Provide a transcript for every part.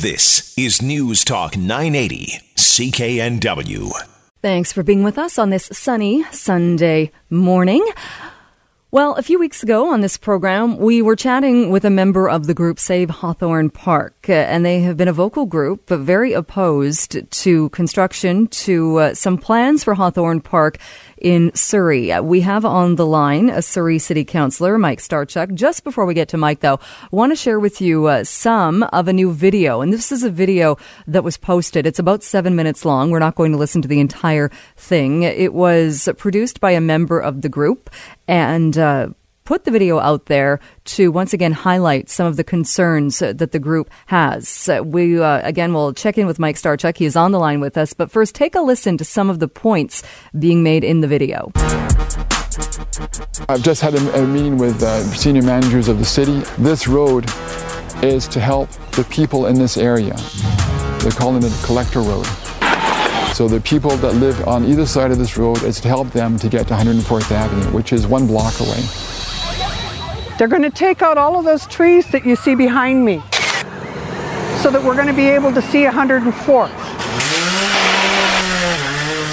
This is News Talk 980, CKNW. Thanks for being with us on this sunny Sunday morning. Well, a few weeks ago on this program, we were chatting with a member of the group Save Hawthorne Park, uh, and they have been a vocal group, but very opposed to construction, to uh, some plans for Hawthorne Park in Surrey. Uh, we have on the line a Surrey City Councillor, Mike Starchuk. Just before we get to Mike, though, I want to share with you uh, some of a new video. And this is a video that was posted. It's about seven minutes long. We're not going to listen to the entire thing. It was produced by a member of the group and uh, put the video out there to once again highlight some of the concerns that the group has. We, uh, again, will check in with Mike Starchuk. He is on the line with us. But first, take a listen to some of the points being made in the video. I've just had a, a meeting with uh, senior managers of the city. This road is to help the people in this area. They're calling it Collector Road. So the people that live on either side of this road is to help them to get to 104th Avenue, which is one block away. They're going to take out all of those trees that you see behind me so that we're going to be able to see 104.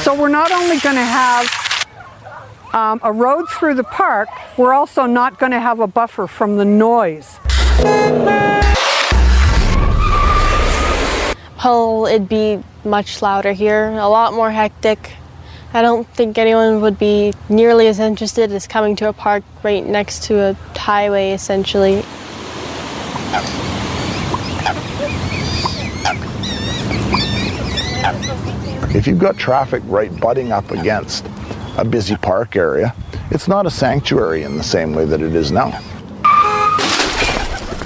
So we're not only going to have um, a road through the park, we're also not going to have a buffer from the noise. Well, it'd be much louder here, a lot more hectic. I don't think anyone would be nearly as interested as coming to a park right next to a highway, essentially. If you've got traffic right butting up against a busy park area, it's not a sanctuary in the same way that it is now.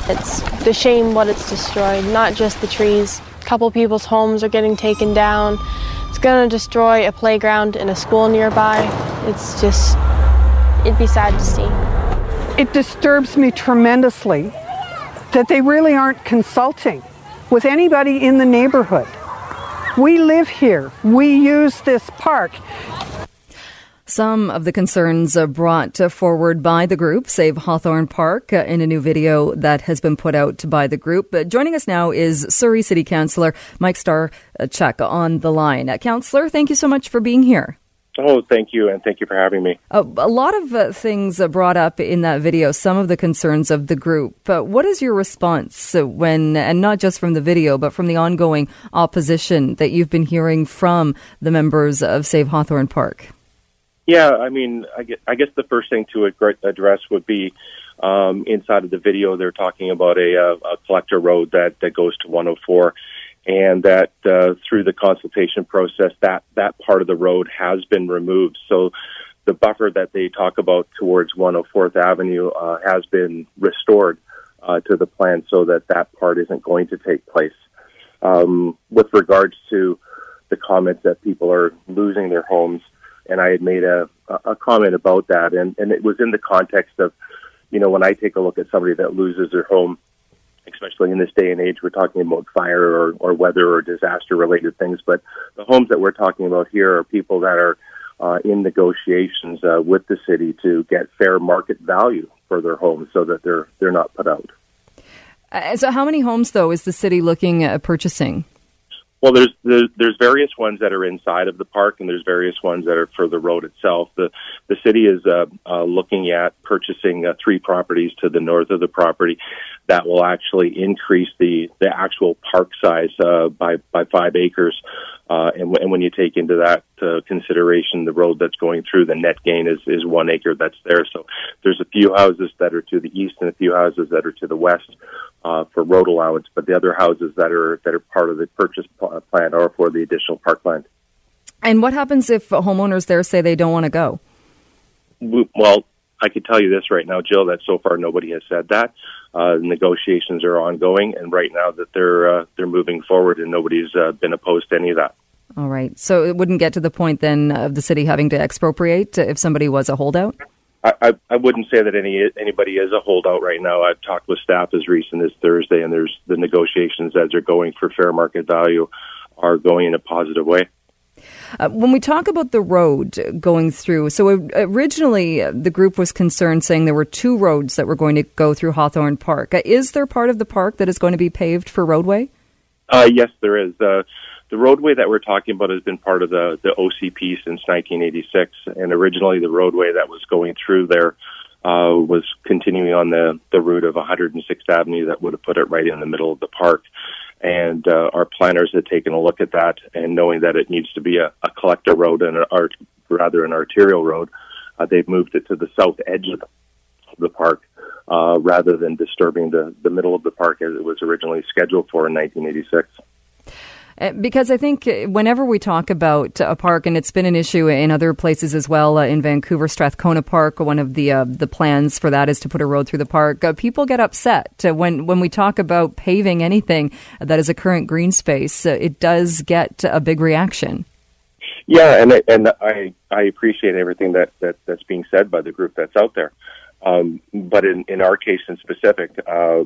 It's the shame what it's destroyed, not just the trees. A couple people's homes are getting taken down. Going to destroy a playground and a school nearby. It's just, it'd be sad to see. It disturbs me tremendously that they really aren't consulting with anybody in the neighborhood. We live here. We use this park. Some of the concerns uh, brought forward by the group, Save Hawthorne Park, uh, in a new video that has been put out by the group. Uh, joining us now is Surrey City Councillor Mike Starchuk on the line. Councillor, thank you so much for being here. Oh, thank you, and thank you for having me. Uh, a lot of uh, things uh, brought up in that video, some of the concerns of the group. Uh, what is your response when, and not just from the video, but from the ongoing opposition that you've been hearing from the members of Save Hawthorne Park? Yeah, I mean, I guess, I guess the first thing to address would be um, inside of the video, they're talking about a, a collector road that, that goes to 104 and that uh, through the consultation process, that that part of the road has been removed. So the buffer that they talk about towards 104th Avenue uh, has been restored uh, to the plan, so that that part isn't going to take place. Um, with regards to the comments that people are losing their homes, and I had made a, a comment about that, and, and it was in the context of, you know, when I take a look at somebody that loses their home especially in this day and age, we're talking about fire or, or weather or disaster related things. But the homes that we're talking about here are people that are uh, in negotiations uh, with the city to get fair market value for their homes so that they're they're not put out. Uh, so, how many homes though is the city looking at purchasing? Well, there's, there's various ones that are inside of the park, and there's various ones that are for the road itself. The the city is uh, uh, looking at purchasing uh, three properties to the north of the property that will actually increase the the actual park size uh, by by five acres. Uh, and, w- and when you take into that uh, consideration the road that's going through, the net gain is, is one acre that's there. So there's a few houses that are to the east and a few houses that are to the west uh, for road allowance, but the other houses that are that are part of the purchase plan are for the additional parkland. And what happens if homeowners there say they don't want to go? Well, I could tell you this right now, Jill, that so far nobody has said that. Uh, negotiations are ongoing, and right now that they're uh, they're moving forward, and nobody's uh, been opposed to any of that. All right. So it wouldn't get to the point then of the city having to expropriate if somebody was a holdout? I, I, I wouldn't say that any anybody is a holdout right now. I've talked with staff as recent as Thursday, and there's the negotiations as they're going for fair market value are going in a positive way. Uh, when we talk about the road going through, so originally uh, the group was concerned saying there were two roads that were going to go through Hawthorne Park. Uh, is there part of the park that is going to be paved for roadway? Uh, yes, there is. Uh, the roadway that we're talking about has been part of the, the OCP since 1986, and originally the roadway that was going through there uh, was continuing on the, the route of 106th Avenue that would have put it right in the middle of the park. And uh, our planners had taken a look at that, and knowing that it needs to be a, a collector road and an art, rather an arterial road, uh, they've moved it to the south edge of the, of the park uh, rather than disturbing the, the middle of the park as it was originally scheduled for in 1986. Uh, because I think uh, whenever we talk about a park, and it's been an issue in other places as well, uh, in Vancouver, Strathcona Park, one of the uh, the plans for that is to put a road through the park. Uh, people get upset when when we talk about paving anything that is a current green space. it does get a big reaction. Yeah, and and I I appreciate everything that, that that's being said by the group that's out there. Um, but in, in our case in specific, uh,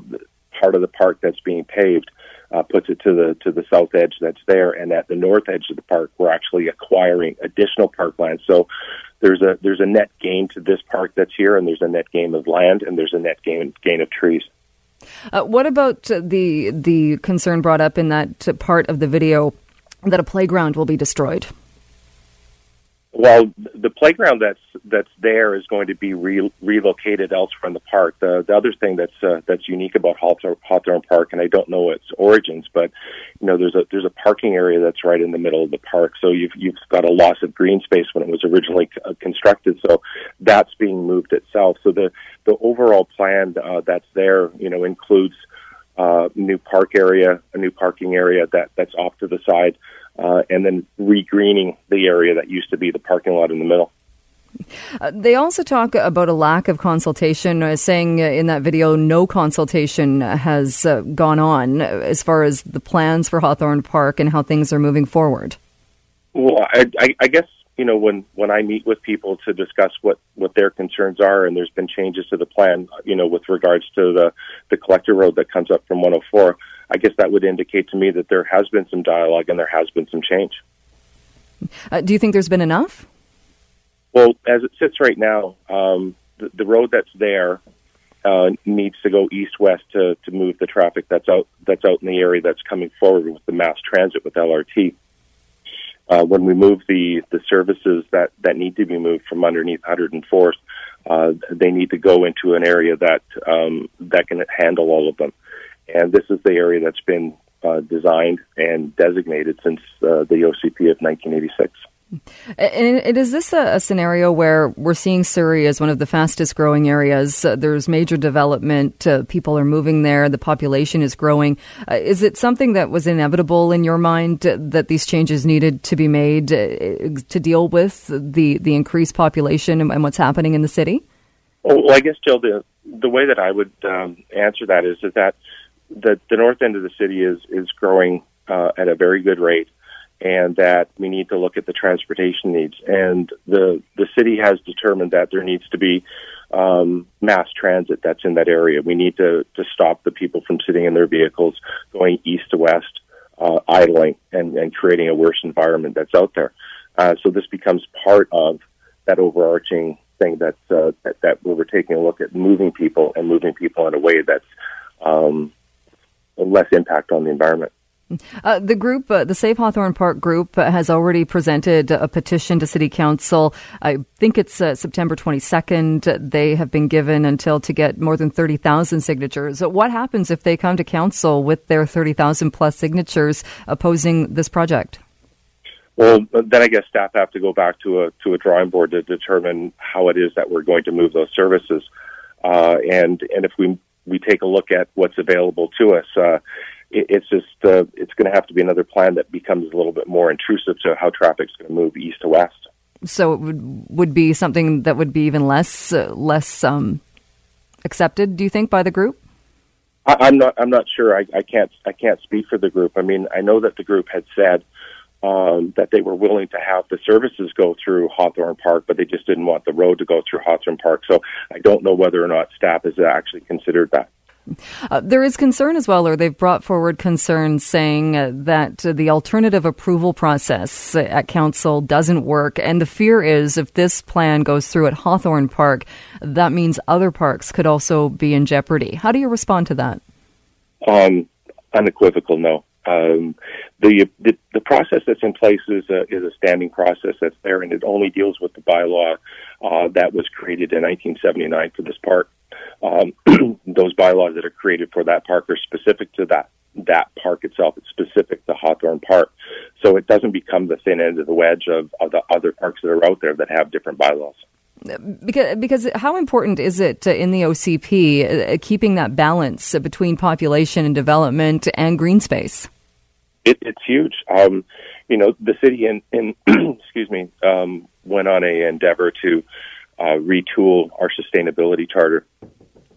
part of the park that's being paved uh, puts it to the to the south edge that's there, and at the north edge of the park, we're actually acquiring additional parkland. So there's a there's a net gain to this park that's here, and there's a net gain of land, and there's a net gain gain of trees. Uh, what about the the concern brought up in that part of the video that a playground will be destroyed? Well, the playground that's that's there is going to be re- relocated elsewhere in the park. The the other thing that's uh, that's unique about Hawthorne, Park, and I don't know its origins, but you know there's a there's a parking area that's right in the middle of the park. So you've you've got a loss of green space when it was originally uh, constructed. So that's being moved itself. So the the overall plan uh, that's there, you know, includes uh, new park area, a new parking area that that's off to the side uh, and then regreening the area that used to be the parking lot in the middle. Uh, they also talk about a lack of consultation, uh, saying uh, in that video no consultation has uh, gone on as far as the plans for Hawthorne Park and how things are moving forward. Well, I, I, I guess you know when when I meet with people to discuss what what their concerns are, and there's been changes to the plan, you know, with regards to the the collector road that comes up from 104. I guess that would indicate to me that there has been some dialogue and there has been some change. Uh, do you think there's been enough? Well, as it sits right now, um, the, the, road that's there uh, needs to go east-west to, to move the traffic that's out that's out in the area that's coming forward with the mass transit with LRT. Uh, when we move the, the services that, that need to be moved from underneath 104th, uh, they need to go into an area that um, that can handle all of them and this is the area that's been uh, designed and designated since uh, the OCP of 1986. And is this a, scenario where we're seeing Surrey as one of the fastest growing areas? Uh, there's major development. Uh, people are moving there. The population is growing. Uh, is it something that was inevitable in your mind uh, that these changes needed to be made uh, to deal with the, the increased population and, and, what's happening in the city? Well, I guess, Jill, the, the way that I would um, answer that is, is that the the north end of the city is is growing uh, at a very good rate, and that we need to look at the transportation needs. And the the city has determined that there needs to be um, mass transit that's in that area. We need to to stop the people from sitting in their vehicles going east to west, uh, idling, and and creating a worse environment that's out there. Uh, so this becomes part of that overarching thing that, uh, that that we're taking a look at moving people and moving people in a way that's um, less impact on the environment. Uh, the group, uh, the Save Hawthorne Park group, uh, has already presented a petition to City Council. I think it's uh, September 22nd. They have been given until to get more than 30,000 signatures. What happens if they come to Council with their 30,000 plus signatures opposing this project? Well, then I guess staff have to go back to a to a drawing board to determine how it is that we're going to move those services. Uh, and and if we we take a look at what's available to us. Uh, it, it's just uh, it's going to have to be another plan that becomes a little bit more intrusive to how traffic's going to move east to west. So it would would be something that would be even less uh, less um, accepted. Do you think by the group? I, am not. I'm not sure. I, I can't. I can't speak for the group. I mean, I know that the group had said um, that they were willing to have the services go through Hawthorne Park, but they just didn't want the road to go through Hawthorne Park. So I don't know whether or not staff has actually considered that. Uh, there is concern as well, or they've brought forward concerns saying uh, that uh, the alternative approval process at council doesn't work. And the fear is if this plan goes through at Hawthorne Park, that means other parks could also be in jeopardy. How do you respond to that? Um, unequivocal no. Um, the, the, the process that's in place is a, is a standing process that's there, and it only deals with the bylaw uh, that was created in 1979 for this park. Um, those bylaws that are created for that park are specific to that that park itself. It's specific to Hawthorne Park, so it doesn't become the thin end of the wedge of, of the other parks that are out there that have different bylaws. Because, because how important is it in the OCP uh, keeping that balance between population and development and green space? It, it's huge. Um, you know, the city in, in excuse me um, went on a endeavor to uh, retool our sustainability charter.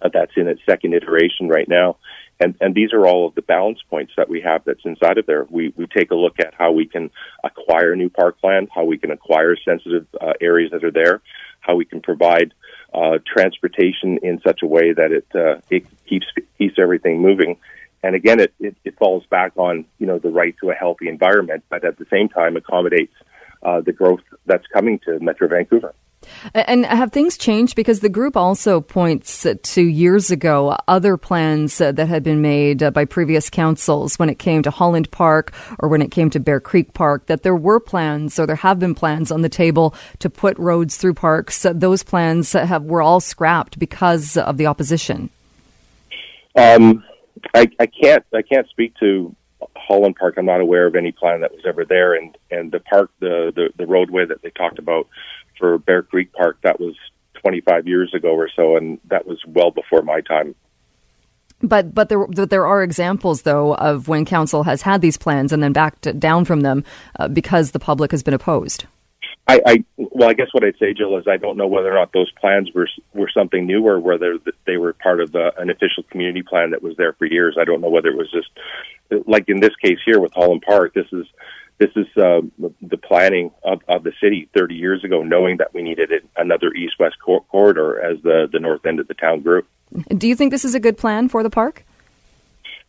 Uh, that's in its second iteration right now, and and these are all of the balance points that we have that's inside of there. We we take a look at how we can acquire new parkland, how we can acquire sensitive uh, areas that are there, how we can provide uh, transportation in such a way that it uh, it keeps keeps everything moving. And again, it, it, it falls back on you know the right to a healthy environment, but at the same time accommodates uh, the growth that's coming to Metro Vancouver. And have things changed? Because the group also points to years ago other plans that had been made uh, by previous councils when it came to Holland Park or when it came to Bear Creek Park, that there were plans or there have been plans on the table to put roads through parks. Those plans have, were all scrapped because of the opposition. Um, I, I can't I can't speak to Holland Park. I'm not aware of any plan that was ever there, and and the park the the, the roadway that they talked about for Bear Creek Park that was 25 years ago or so, and that was well before my time. But but there there are examples though of when council has had these plans and then backed down from them uh, because the public has been opposed. I, I well, I guess what I'd say, Jill, is I don't know whether or not those plans were were something new or whether they were part of the, an official community plan that was there for years. I don't know whether it was just like in this case here with Holland Park. This is this is uh, the planning of, of the city 30 years ago, knowing that we needed another east-west cor- corridor as the the north end of the town grew. Do you think this is a good plan for the park?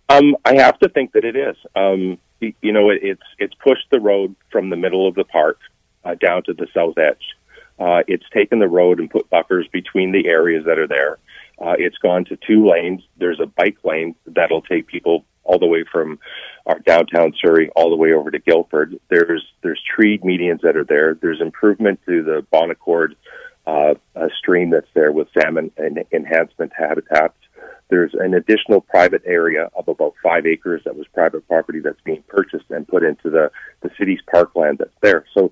Um, I have to think that it is. Um, you know, it, it's it's pushed the road from the middle of the park uh, down to the south edge. Uh, it's taken the road and put buffers between the areas that are there. Uh, it's gone to two lanes. There's a bike lane that'll take people all the way from our downtown Surrey all the way over to Guildford. There's there's tree medians that are there. There's improvement to the Bon Accord uh, stream that's there with salmon and enhancement habitats. There's an additional private area of about five acres that was private property that's being purchased and put into the, the city's parkland that's there. So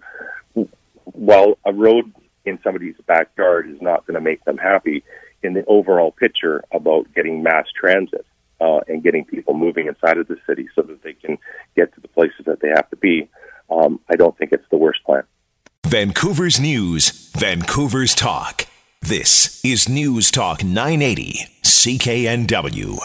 while a road in somebody's backyard is not going to make them happy, in the overall picture about getting mass transit uh, and getting people moving inside of the city so that they can get to the places that they have to be, um, I don't think it's the worst plan. Vancouver's News, Vancouver's Talk. This is News Talk 980, CKNW.